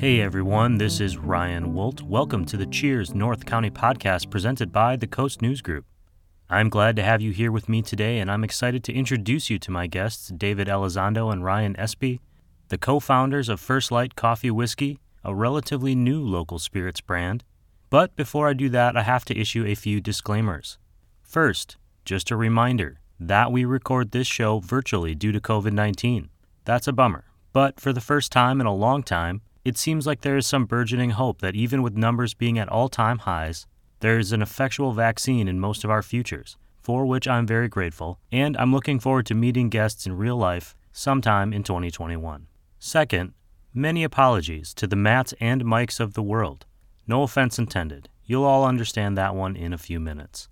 Hey everyone, this is Ryan Woldt. Welcome to the Cheers North County podcast presented by the Coast News Group. I'm glad to have you here with me today, and I'm excited to introduce you to my guests, David Elizondo and Ryan Espi, the co founders of First Light Coffee Whiskey, a relatively new local spirits brand. But before I do that, I have to issue a few disclaimers. First, just a reminder that we record this show virtually due to COVID 19. That's a bummer. But for the first time in a long time, it seems like there is some burgeoning hope that even with numbers being at all time highs, there is an effectual vaccine in most of our futures, for which I'm very grateful, and I'm looking forward to meeting guests in real life sometime in 2021. Second, many apologies to the Matts and Mikes of the world. No offense intended. You'll all understand that one in a few minutes.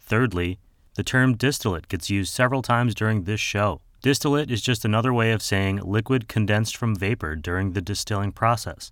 Thirdly, the term distillate gets used several times during this show. Distillate is just another way of saying liquid condensed from vapor during the distilling process.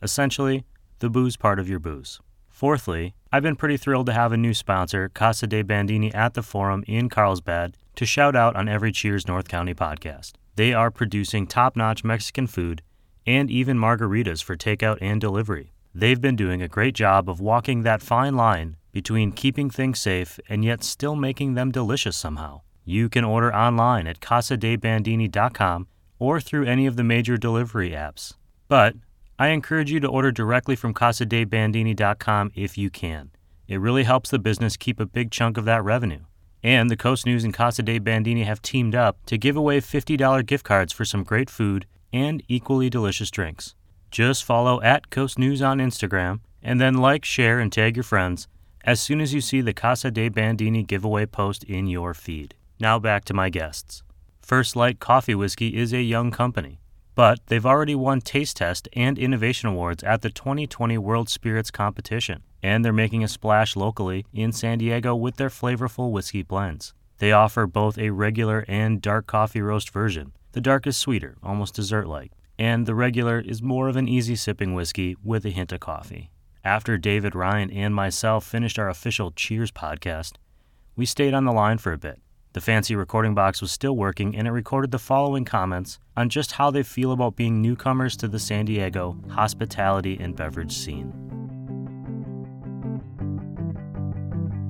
Essentially, the booze part of your booze. Fourthly, I've been pretty thrilled to have a new sponsor, Casa de Bandini, at the Forum in Carlsbad to shout out on every Cheers North County podcast. They are producing top notch Mexican food and even margaritas for takeout and delivery. They've been doing a great job of walking that fine line between keeping things safe and yet still making them delicious somehow. You can order online at casadebandini.com or through any of the major delivery apps. But I encourage you to order directly from casadebandini.com if you can. It really helps the business keep a big chunk of that revenue. And the Coast News and Casa de Bandini have teamed up to give away $50 gift cards for some great food and equally delicious drinks. Just follow at Coast News on Instagram and then like, share, and tag your friends as soon as you see the Casa de Bandini giveaway post in your feed. Now back to my guests. First Light Coffee Whiskey is a young company, but they've already won Taste Test and Innovation Awards at the 2020 World Spirits Competition, and they're making a splash locally in San Diego with their flavorful whiskey blends. They offer both a regular and dark coffee roast version. The dark is sweeter, almost dessert like, and the regular is more of an easy sipping whiskey with a hint of coffee. After David, Ryan, and myself finished our official Cheers podcast, we stayed on the line for a bit the fancy recording box was still working, and it recorded the following comments on just how they feel about being newcomers to the San Diego hospitality and beverage scene.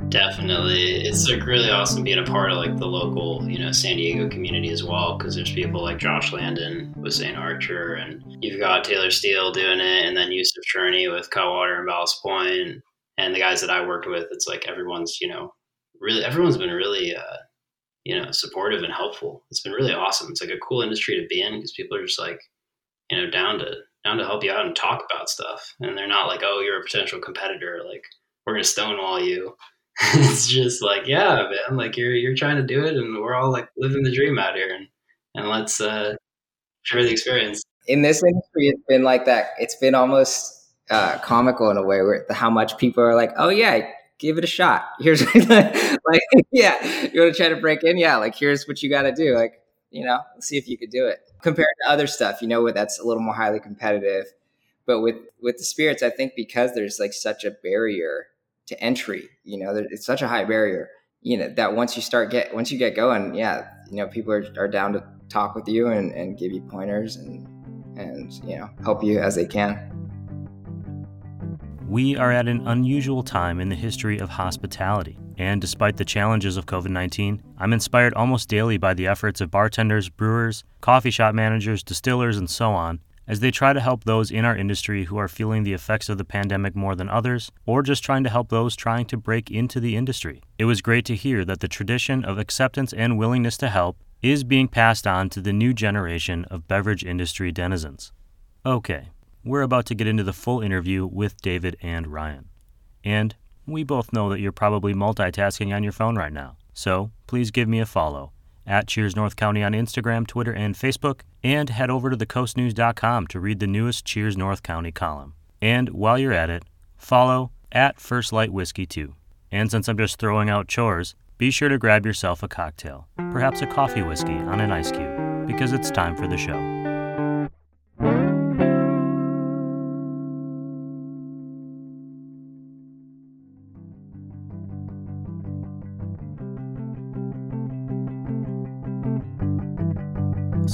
Definitely, it's like really awesome being a part of like the local, you know, San Diego community as well. Because there's people like Josh Landan with St. Archer, and you've got Taylor Steele doing it, and then Yuseff Cherney with Cutwater and Ballast Point, and the guys that I worked with. It's like everyone's, you know, really everyone's been really uh, you know, supportive and helpful. It's been really awesome. It's like a cool industry to be in because people are just like, you know, down to down to help you out and talk about stuff. And they're not like, oh, you're a potential competitor. Like we're gonna stonewall you. it's just like, yeah, man, like you're you're trying to do it, and we're all like living the dream out here, and and let's uh, share the experience. In this industry, it's been like that. It's been almost uh, comical in a way where how much people are like, oh yeah, give it a shot. Here's like, yeah, you want to try to break in? Yeah, like here's what you got to do. Like, you know, see if you could do it. Compared to other stuff, you know, where that's a little more highly competitive. But with with the spirits, I think because there's like such a barrier to entry, you know, it's such a high barrier. You know that once you start get once you get going, yeah, you know, people are, are down to talk with you and, and give you pointers and and you know help you as they can. We are at an unusual time in the history of hospitality, and despite the challenges of COVID 19, I'm inspired almost daily by the efforts of bartenders, brewers, coffee shop managers, distillers, and so on as they try to help those in our industry who are feeling the effects of the pandemic more than others, or just trying to help those trying to break into the industry. It was great to hear that the tradition of acceptance and willingness to help is being passed on to the new generation of beverage industry denizens. Okay, we're about to get into the full interview with David and Ryan. And we both know that you're probably multitasking on your phone right now. So please give me a follow at Cheers North County on Instagram, Twitter, and Facebook, and head over to thecoastnews.com to read the newest Cheers North County column. And while you're at it, follow at First Light Whiskey too. And since I'm just throwing out chores, be sure to grab yourself a cocktail, perhaps a coffee whiskey on an ice cube, because it's time for the show.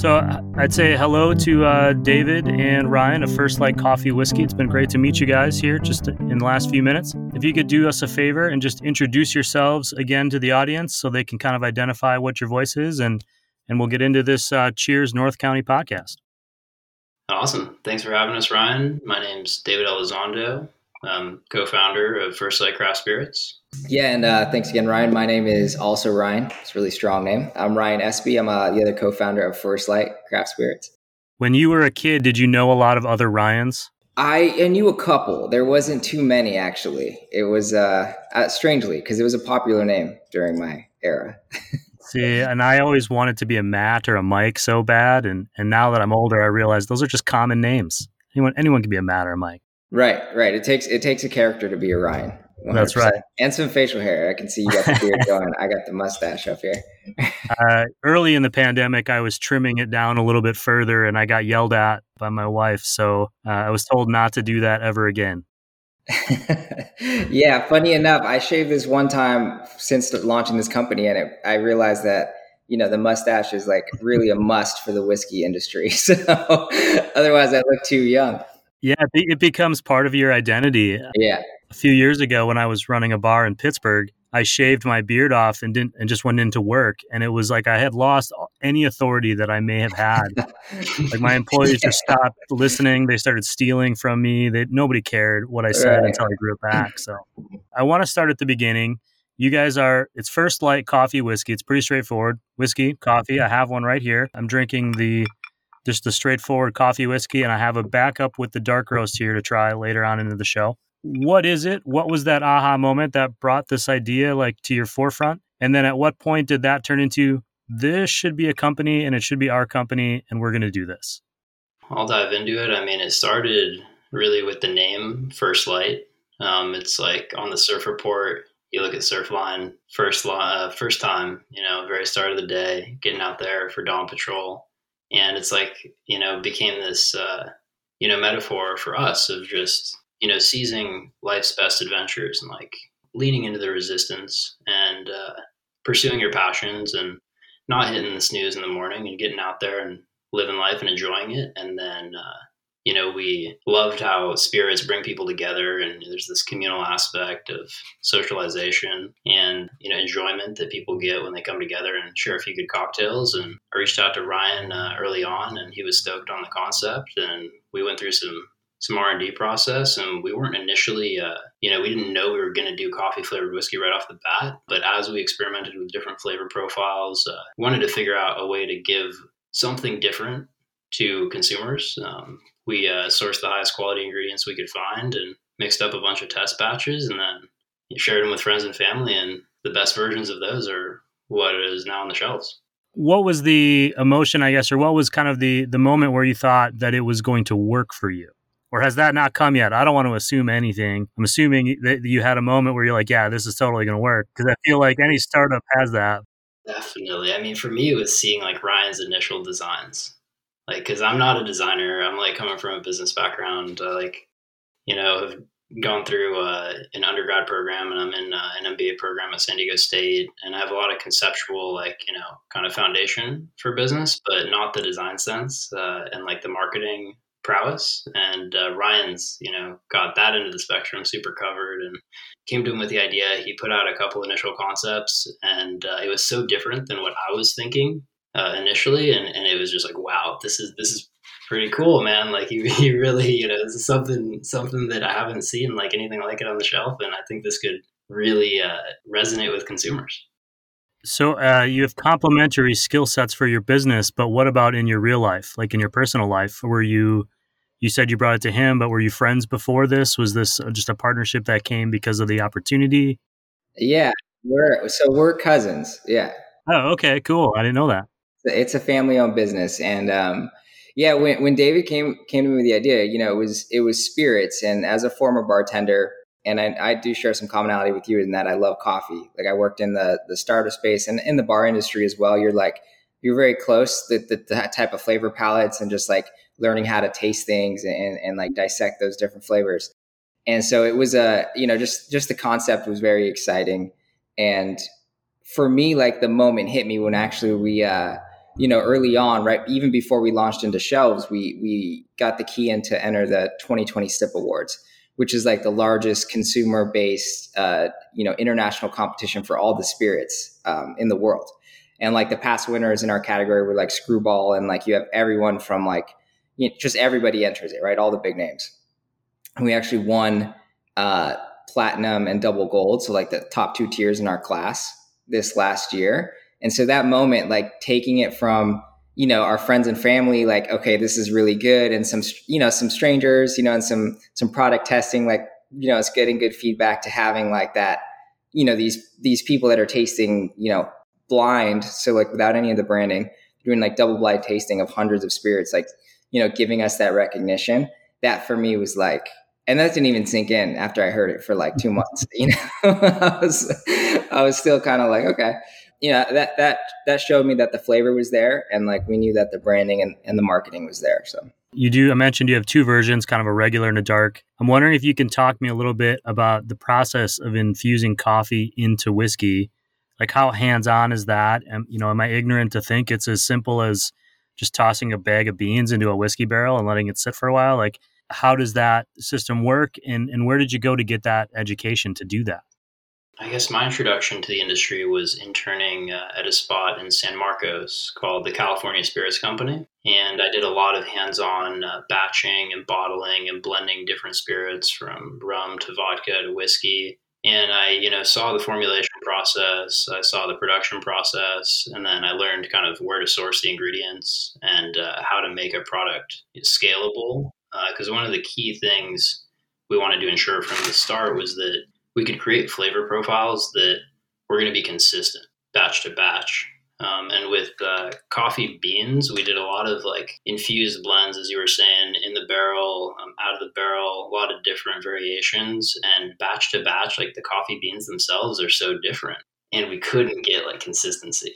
So I'd say hello to uh, David and Ryan of First Light Coffee Whiskey. It's been great to meet you guys here just in the last few minutes. If you could do us a favor and just introduce yourselves again to the audience so they can kind of identify what your voice is, and and we'll get into this uh, Cheers North County podcast. Awesome. Thanks for having us, Ryan. My name's David Elizondo. I'm co-founder of First Light Craft Spirits. Yeah, and uh, thanks again, Ryan. My name is also Ryan. It's a really strong name. I'm Ryan Espi. I'm uh, the other co-founder of First Light Craft Spirits. When you were a kid, did you know a lot of other Ryans? I, I knew a couple. There wasn't too many actually. It was uh, uh strangely because it was a popular name during my era. See, and I always wanted to be a Matt or a Mike so bad, and and now that I'm older, I realize those are just common names. Anyone anyone can be a Matt or a Mike. Right, right. It takes it takes a character to be a Ryan. 100%. That's right. And some facial hair. I can see you got the beard going. I got the mustache up here. uh, early in the pandemic, I was trimming it down a little bit further, and I got yelled at by my wife. So uh, I was told not to do that ever again. yeah, funny enough, I shaved this one time since launching this company, and it, I realized that you know the mustache is like really a must for the whiskey industry. So otherwise, I look too young. Yeah, it becomes part of your identity. Yeah. A few years ago, when I was running a bar in Pittsburgh, I shaved my beard off and didn't and just went into work, and it was like I had lost any authority that I may have had. like my employees yeah. just stopped listening; they started stealing from me. They nobody cared what I said right. until I grew it back. So I want to start at the beginning. You guys are it's First Light Coffee Whiskey. It's pretty straightforward. Whiskey, coffee. I have one right here. I'm drinking the just the straightforward coffee whiskey, and I have a backup with the dark roast here to try later on into the show. What is it? What was that aha moment that brought this idea like to your forefront? And then at what point did that turn into this should be a company and it should be our company and we're going to do this? I'll dive into it. I mean, it started really with the name First Light. Um, it's like on the surf report, you look at Surfline, first uh, first time, you know, very start of the day, getting out there for dawn patrol and it's like you know became this uh, you know metaphor for us of just you know seizing life's best adventures and like leaning into the resistance and uh, pursuing your passions and not hitting the snooze in the morning and getting out there and living life and enjoying it and then uh, you know, we loved how spirits bring people together and there's this communal aspect of socialization and, you know, enjoyment that people get when they come together and share a few good cocktails. And I reached out to Ryan uh, early on and he was stoked on the concept and we went through some some R&D process and we weren't initially uh, you know we didn't know we were going to do coffee flavored whiskey right off the bat but as we experimented with different flavor profiles uh, wanted to figure out a way to give something different to consumers um, we uh, sourced the highest quality ingredients we could find and mixed up a bunch of test batches and then shared them with friends and family. And the best versions of those are what is now on the shelves. What was the emotion, I guess, or what was kind of the the moment where you thought that it was going to work for you? Or has that not come yet? I don't want to assume anything. I'm assuming that you had a moment where you're like, yeah, this is totally going to work. Because I feel like any startup has that. Definitely. I mean, for me, it was seeing like Ryan's initial designs like because i'm not a designer i'm like coming from a business background uh, like you know have gone through uh, an undergrad program and i'm in uh, an mba program at san diego state and i have a lot of conceptual like you know kind of foundation for business but not the design sense uh, and like the marketing prowess and uh, ryan's you know got that into the spectrum super covered and came to him with the idea he put out a couple initial concepts and uh, it was so different than what i was thinking uh, initially, and, and it was just like, wow, this is this is pretty cool, man. Like you, you really, you know, this is something something that I haven't seen like anything like it on the shelf, and I think this could really uh, resonate with consumers. So uh, you have complementary skill sets for your business, but what about in your real life, like in your personal life? Were you you said you brought it to him, but were you friends before this? Was this just a partnership that came because of the opportunity? Yeah, we're so we're cousins. Yeah. Oh, okay, cool. I didn't know that it's a family owned business and um, yeah when, when david came came to me with the idea you know it was it was spirits and as a former bartender and I, I, do share some commonality with you in that i love coffee. Like i worked in the the startup space and in the bar industry as well. You're like you're very close to the, the type of flavor palettes and just like learning how to taste things and, and like dissect those different flavors. And so it was a you know just just the concept was very exciting. And for me like the moment hit me when actually we uh you know, early on, right, even before we launched into shelves, we we got the key in to enter the 2020 SIP Awards, which is like the largest consumer based, uh, you know, international competition for all the spirits um, in the world. And like the past winners in our category were like Screwball, and like you have everyone from like you know, just everybody enters it, right? All the big names. And we actually won uh, platinum and double gold, so like the top two tiers in our class this last year. And so that moment, like taking it from you know our friends and family, like okay, this is really good, and some you know some strangers, you know, and some some product testing, like you know, it's getting good feedback to having like that, you know, these these people that are tasting, you know, blind, so like without any of the branding, doing like double blind tasting of hundreds of spirits, like you know, giving us that recognition. That for me was like and that didn't even sink in after I heard it for like two months. You know, I was I was still kind of like, okay, know, that that that showed me that the flavor was there, and like we knew that the branding and, and the marketing was there. So you do. I mentioned you have two versions, kind of a regular and a dark. I'm wondering if you can talk me a little bit about the process of infusing coffee into whiskey. Like how hands on is that? And you know, am I ignorant to think it's as simple as just tossing a bag of beans into a whiskey barrel and letting it sit for a while? Like how does that system work and, and where did you go to get that education to do that i guess my introduction to the industry was interning uh, at a spot in san marcos called the california spirits company and i did a lot of hands-on uh, batching and bottling and blending different spirits from rum to vodka to whiskey and I, you know, saw the formulation process. I saw the production process, and then I learned kind of where to source the ingredients and uh, how to make a product scalable because uh, one of the key things we wanted to ensure from the start was that we could create flavor profiles that were going to be consistent batch to batch. Um, and with uh, coffee beans, we did a lot of like infused blends, as you were saying, in the barrel, um, out of the barrel, a lot of different variations. And batch to batch, like the coffee beans themselves are so different. And we couldn't get like consistency.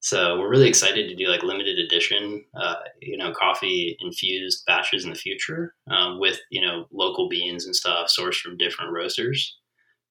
So we're really excited to do like limited edition, uh, you know, coffee infused batches in the future um, with you know local beans and stuff sourced from different roasters.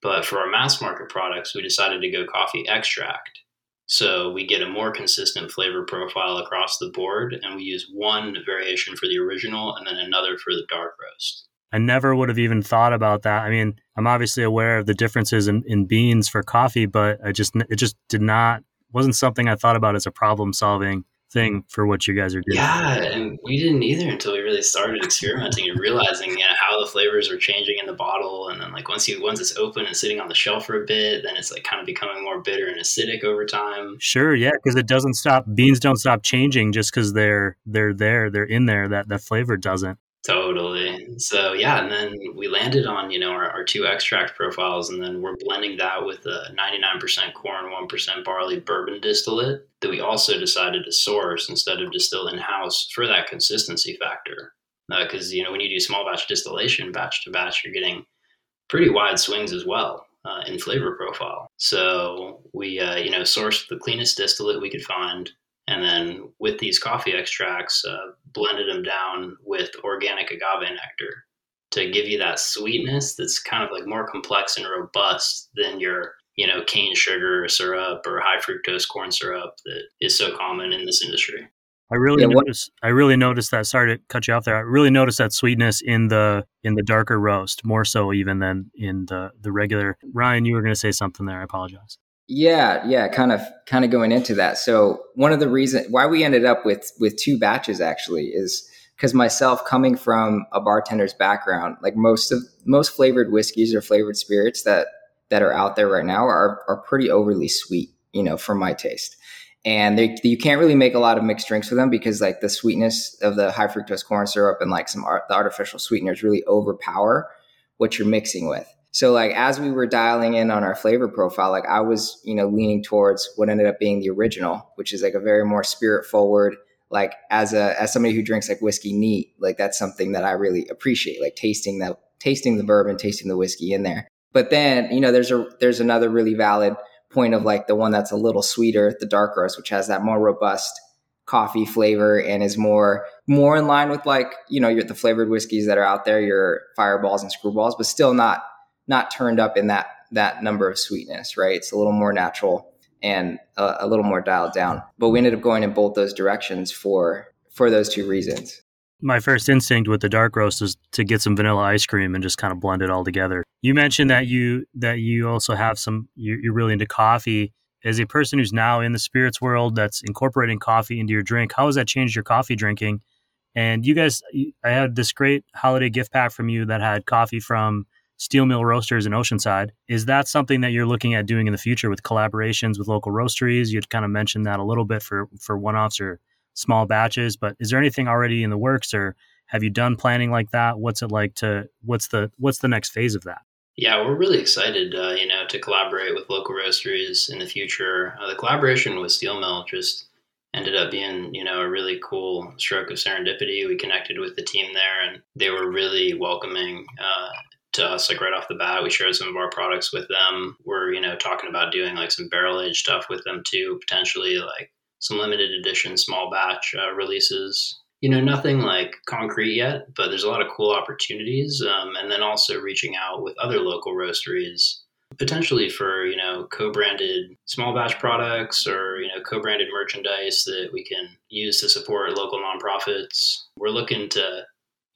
But for our mass market products, we decided to go coffee extract. So we get a more consistent flavor profile across the board, and we use one variation for the original and then another for the dark roast. I never would have even thought about that. I mean, I'm obviously aware of the differences in, in beans for coffee, but I just it just did not wasn't something I thought about as a problem solving thing for what you guys are doing. Yeah, and we didn't either until we really started experimenting and realizing you know, how the flavors are changing in the bottle. And then like once you once it's open and sitting on the shelf for a bit, then it's like kind of becoming more bitter and acidic over time. Sure, yeah, because it doesn't stop. Beans don't stop changing just because they're they're there, they're in there. That the flavor doesn't. Totally. So yeah, and then we landed on you know our, our two extract profiles, and then we're blending that with a 99% corn, 1% barley bourbon distillate that we also decided to source instead of distill in house for that consistency factor. Because uh, you know when you do small batch distillation, batch to batch, you're getting pretty wide swings as well uh, in flavor profile. So we uh, you know sourced the cleanest distillate we could find and then with these coffee extracts, uh, blended them down with organic agave nectar to give you that sweetness that's kind of like more complex and robust than your you know cane sugar syrup or high fructose corn syrup that is so common in this industry. I really yeah, noticed. I really noticed that. Sorry to cut you off there. I really noticed that sweetness in the in the darker roast, more so even than in the the regular. Ryan, you were going to say something there. I apologize. Yeah, yeah, kind of kind of going into that. So one of the reasons why we ended up with with two batches actually is because myself coming from a bartender's background, like most of most flavored whiskeys or flavored spirits that that are out there right now are are pretty overly sweet, you know, for my taste. And they, you can't really make a lot of mixed drinks with them because like the sweetness of the high fructose corn syrup and like some art, the artificial sweeteners really overpower what you're mixing with. So like as we were dialing in on our flavor profile, like I was, you know, leaning towards what ended up being the original, which is like a very more spirit forward, like as a as somebody who drinks like whiskey neat, like that's something that I really appreciate, like tasting the tasting the bourbon, tasting the whiskey in there. But then, you know, there's a there's another really valid point of like the one that's a little sweeter, the dark roast, which has that more robust coffee flavor and is more more in line with like, you know, your the flavored whiskeys that are out there, your fireballs and screwballs, but still not not turned up in that that number of sweetness, right? It's a little more natural and a, a little more dialed down. But we ended up going in both those directions for for those two reasons. My first instinct with the dark roast is to get some vanilla ice cream and just kind of blend it all together. You mentioned that you that you also have some you're, you're really into coffee. As a person who's now in the spirits world that's incorporating coffee into your drink, how has that changed your coffee drinking? And you guys, I had this great holiday gift pack from you that had coffee from Steel Mill Roasters in Oceanside. Is that something that you're looking at doing in the future with collaborations with local roasteries? You'd kind of mentioned that a little bit for for one offs or small batches, but is there anything already in the works, or have you done planning like that? What's it like to what's the what's the next phase of that? Yeah, we're really excited, uh, you know, to collaborate with local roasteries in the future. Uh, the collaboration with Steel Mill just ended up being, you know, a really cool stroke of serendipity. We connected with the team there, and they were really welcoming uh, to us like right off the bat. We shared some of our products with them. We're you know talking about doing like some barrel age stuff with them too, potentially like some limited edition small batch uh, releases. You know, nothing like concrete yet, but there's a lot of cool opportunities. Um, and then also reaching out with other local roasteries, potentially for you know co-branded small batch products or you know co-branded merchandise that we can use to support local nonprofits. We're looking to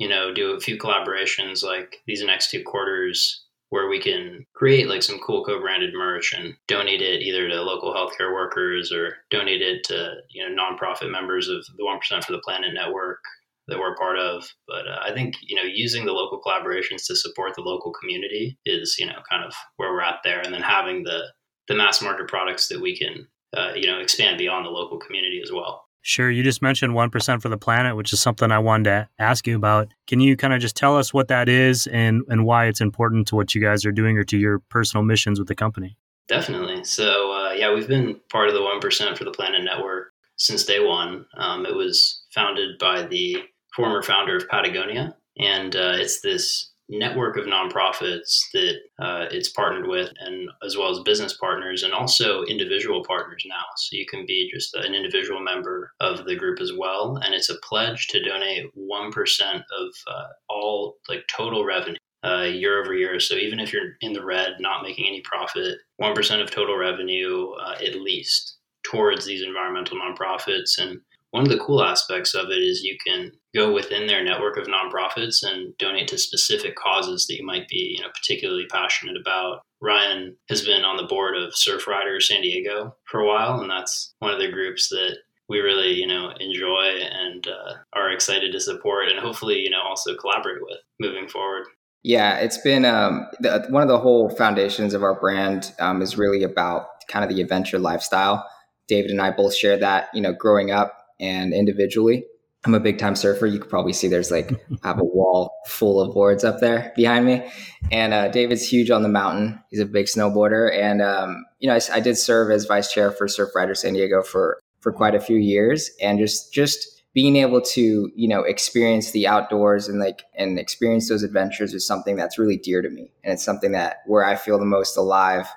you know, do a few collaborations like these next two quarters where we can create like some cool co-branded merch and donate it either to local healthcare workers or donate it to you know nonprofit members of the One Percent for the Planet network that we're part of. But uh, I think you know using the local collaborations to support the local community is you know kind of where we're at there, and then having the the mass market products that we can uh, you know expand beyond the local community as well. Sure. You just mentioned 1% for the planet, which is something I wanted to ask you about. Can you kind of just tell us what that is and, and why it's important to what you guys are doing or to your personal missions with the company? Definitely. So, uh, yeah, we've been part of the 1% for the planet network since day one. Um, it was founded by the former founder of Patagonia. And uh, it's this network of nonprofits that uh, it's partnered with, and as well as business partners and also individual partners now. So you can be just an individual member of the group as well, and it's a pledge to donate one percent of uh, all like total revenue. Uh, year over year. So even if you're in the red, not making any profit, 1% of total revenue uh, at least towards these environmental nonprofits. And one of the cool aspects of it is you can go within their network of nonprofits and donate to specific causes that you might be you know particularly passionate about. Ryan has been on the board of Surfrider san diego for a while and that's one of the groups that we really you know enjoy and uh, are excited to support and hopefully you know also collaborate with moving forward. Yeah it's been um, the, one of the whole foundations of our brand um, is really about kind of the adventure lifestyle. David and i both share that you know growing up and individually. I'm a big time surfer. You could probably see there's like I have a wall full of boards up there behind me, and uh, David's huge on the mountain. He's a big snowboarder, and um, you know I, I, did serve as vice chair for Surfrider San Diego for for quite a few years, and just just being able to you know experience the outdoors and like and experience those adventures is something that's really dear to me, and it's something that where I feel the most alive.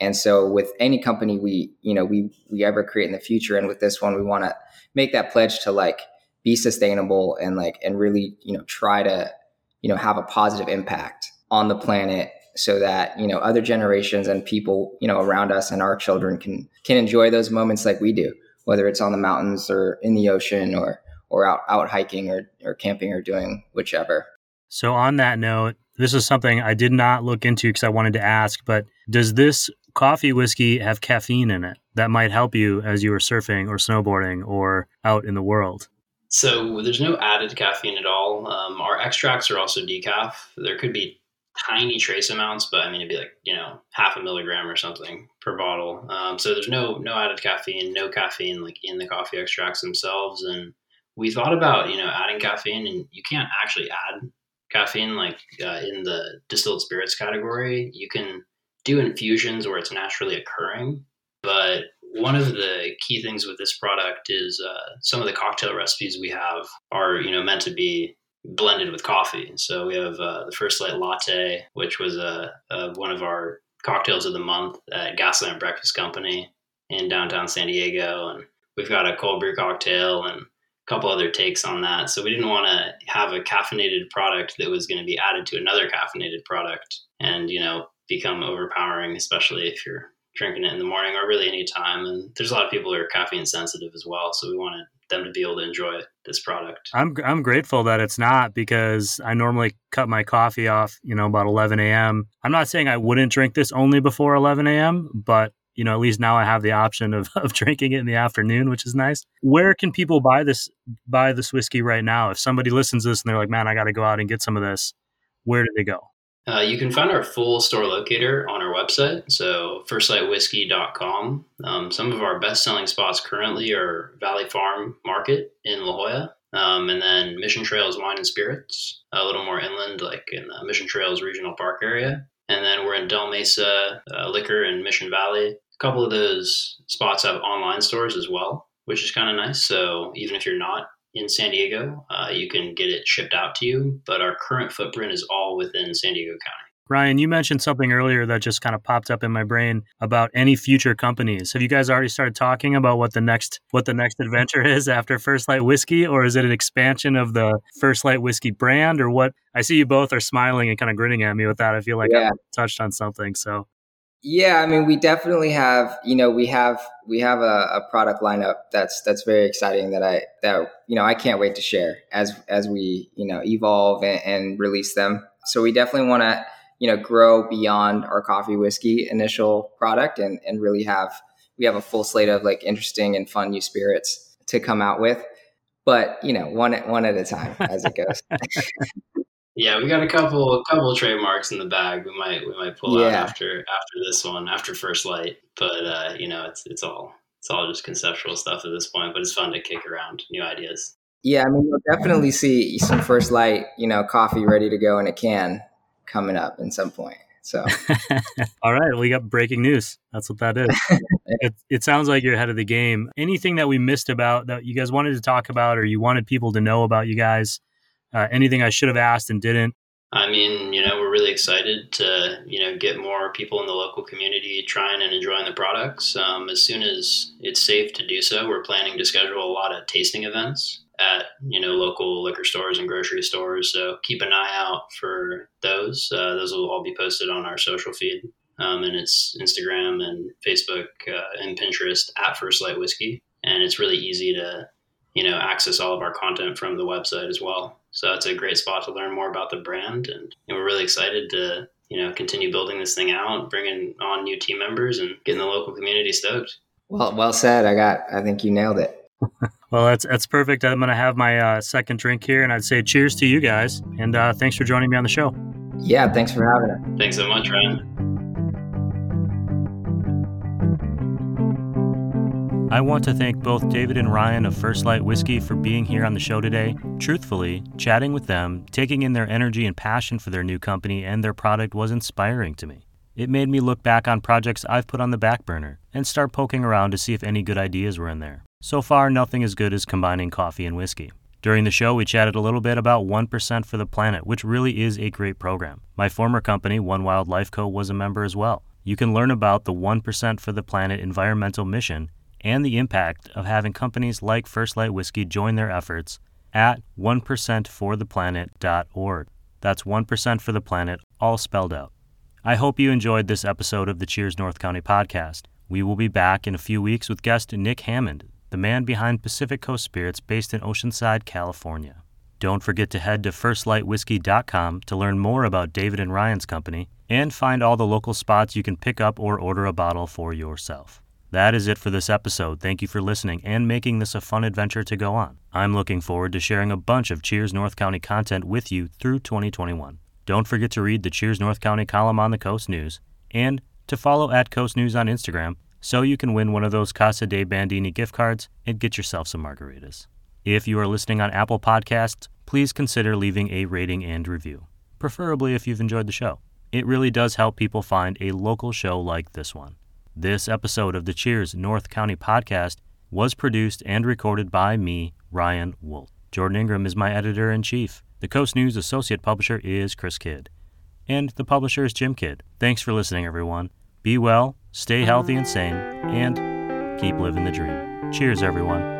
And so with any company we you know we we ever create in the future, and with this one we want to make that pledge to like be sustainable and like and really you know try to you know have a positive impact on the planet so that you know other generations and people you know around us and our children can can enjoy those moments like we do whether it's on the mountains or in the ocean or or out out hiking or, or camping or doing whichever so on that note this is something i did not look into because i wanted to ask but does this coffee whiskey have caffeine in it that might help you as you are surfing or snowboarding or out in the world? So there's no added caffeine at all. Um, our extracts are also decaf. There could be tiny trace amounts, but I mean it'd be like you know half a milligram or something per bottle. Um, so there's no no added caffeine, no caffeine like in the coffee extracts themselves. And we thought about you know adding caffeine, and you can't actually add caffeine like uh, in the distilled spirits category. You can do infusions where it's naturally occurring. But one of the key things with this product is uh, some of the cocktail recipes we have are, you know, meant to be blended with coffee. So we have uh, the First Light Latte, which was a, uh, one of our cocktails of the month at Gaslamp Breakfast Company in downtown San Diego, and we've got a cold brew cocktail and a couple other takes on that. So we didn't want to have a caffeinated product that was going to be added to another caffeinated product, and you know become overpowering, especially if you're drinking it in the morning or really any time. And there's a lot of people who are caffeine sensitive as well, so we wanted them to be able to enjoy this product. I'm I'm grateful that it's not because I normally cut my coffee off, you know, about 11 a.m. I'm not saying I wouldn't drink this only before 11 a.m., but you know, at least now I have the option of, of drinking it in the afternoon, which is nice. Where can people buy this buy this whiskey right now? If somebody listens to this and they're like, "Man, I got to go out and get some of this," where do they go? Uh, you can find our full store locator on our website, so firstlightwhiskey.com. Um, some of our best selling spots currently are Valley Farm Market in La Jolla, um, and then Mission Trails Wine and Spirits, a little more inland, like in the Mission Trails Regional Park area. And then we're in Del Mesa uh, Liquor in Mission Valley. A couple of those spots have online stores as well, which is kind of nice. So even if you're not in San Diego. Uh, you can get it shipped out to you, but our current footprint is all within San Diego County. Ryan, you mentioned something earlier that just kind of popped up in my brain about any future companies. Have you guys already started talking about what the next what the next adventure is after First Light Whiskey, or is it an expansion of the First Light Whiskey brand, or what? I see you both are smiling and kind of grinning at me with that. I feel like yeah. I touched on something. So yeah, I mean, we definitely have. You know, we have we have a, a, product lineup that's that's very exciting. That I that you know I can't wait to share as as we you know evolve and, and release them. So we definitely want to you know grow beyond our coffee whiskey initial product and and really have we have a full slate of like interesting and fun new spirits to come out with. But you know, one one at a time as it goes. Yeah, we got a couple a couple of trademarks in the bag. We might we might pull yeah. out after after this one after First Light, but uh, you know it's it's all it's all just conceptual stuff at this point. But it's fun to kick around new ideas. Yeah, I mean you'll definitely see some First Light, you know, coffee ready to go in a can coming up in some point. So, all right, we got breaking news. That's what that is. it, it sounds like you're ahead of the game. Anything that we missed about that you guys wanted to talk about, or you wanted people to know about you guys? Uh, anything I should have asked and didn't? I mean, you know, we're really excited to, you know, get more people in the local community trying and enjoying the products. Um, as soon as it's safe to do so, we're planning to schedule a lot of tasting events at, you know, local liquor stores and grocery stores. So keep an eye out for those. Uh, those will all be posted on our social feed. Um, and it's Instagram and Facebook uh, and Pinterest at First Light Whiskey. And it's really easy to, you know, access all of our content from the website as well. So it's a great spot to learn more about the brand, and, and we're really excited to you know continue building this thing out, bringing on new team members, and getting the local community stoked. Well, well said. I got. I think you nailed it. well, that's that's perfect. I'm going to have my uh, second drink here, and I'd say cheers to you guys, and uh, thanks for joining me on the show. Yeah, thanks for having us. Thanks so much, Ryan. I want to thank both David and Ryan of First Light Whiskey for being here on the show today. Truthfully, chatting with them, taking in their energy and passion for their new company and their product was inspiring to me. It made me look back on projects I've put on the back burner and start poking around to see if any good ideas were in there. So far, nothing as good as combining coffee and whiskey. During the show, we chatted a little bit about 1% for the Planet, which really is a great program. My former company, One Wildlife Co., was a member as well. You can learn about the 1% for the Planet environmental mission and the impact of having companies like First Light Whiskey join their efforts at 1%fortheplanet.org. That's 1% for the planet, all spelled out. I hope you enjoyed this episode of the Cheers North County podcast. We will be back in a few weeks with guest Nick Hammond, the man behind Pacific Coast Spirits based in Oceanside, California. Don't forget to head to firstlightwhiskey.com to learn more about David and Ryan's company and find all the local spots you can pick up or order a bottle for yourself. That is it for this episode. Thank you for listening and making this a fun adventure to go on. I'm looking forward to sharing a bunch of Cheers North County content with you through 2021. Don't forget to read the Cheers North County column on the Coast News and to follow at Coast News on Instagram so you can win one of those Casa de Bandini gift cards and get yourself some margaritas. If you are listening on Apple Podcasts, please consider leaving a rating and review, preferably if you've enjoyed the show. It really does help people find a local show like this one. This episode of the Cheers North County podcast was produced and recorded by me, Ryan Woldt. Jordan Ingram is my editor in chief. The Coast News associate publisher is Chris Kydd. And the publisher is Jim Kydd. Thanks for listening, everyone. Be well, stay healthy and sane, and keep living the dream. Cheers, everyone.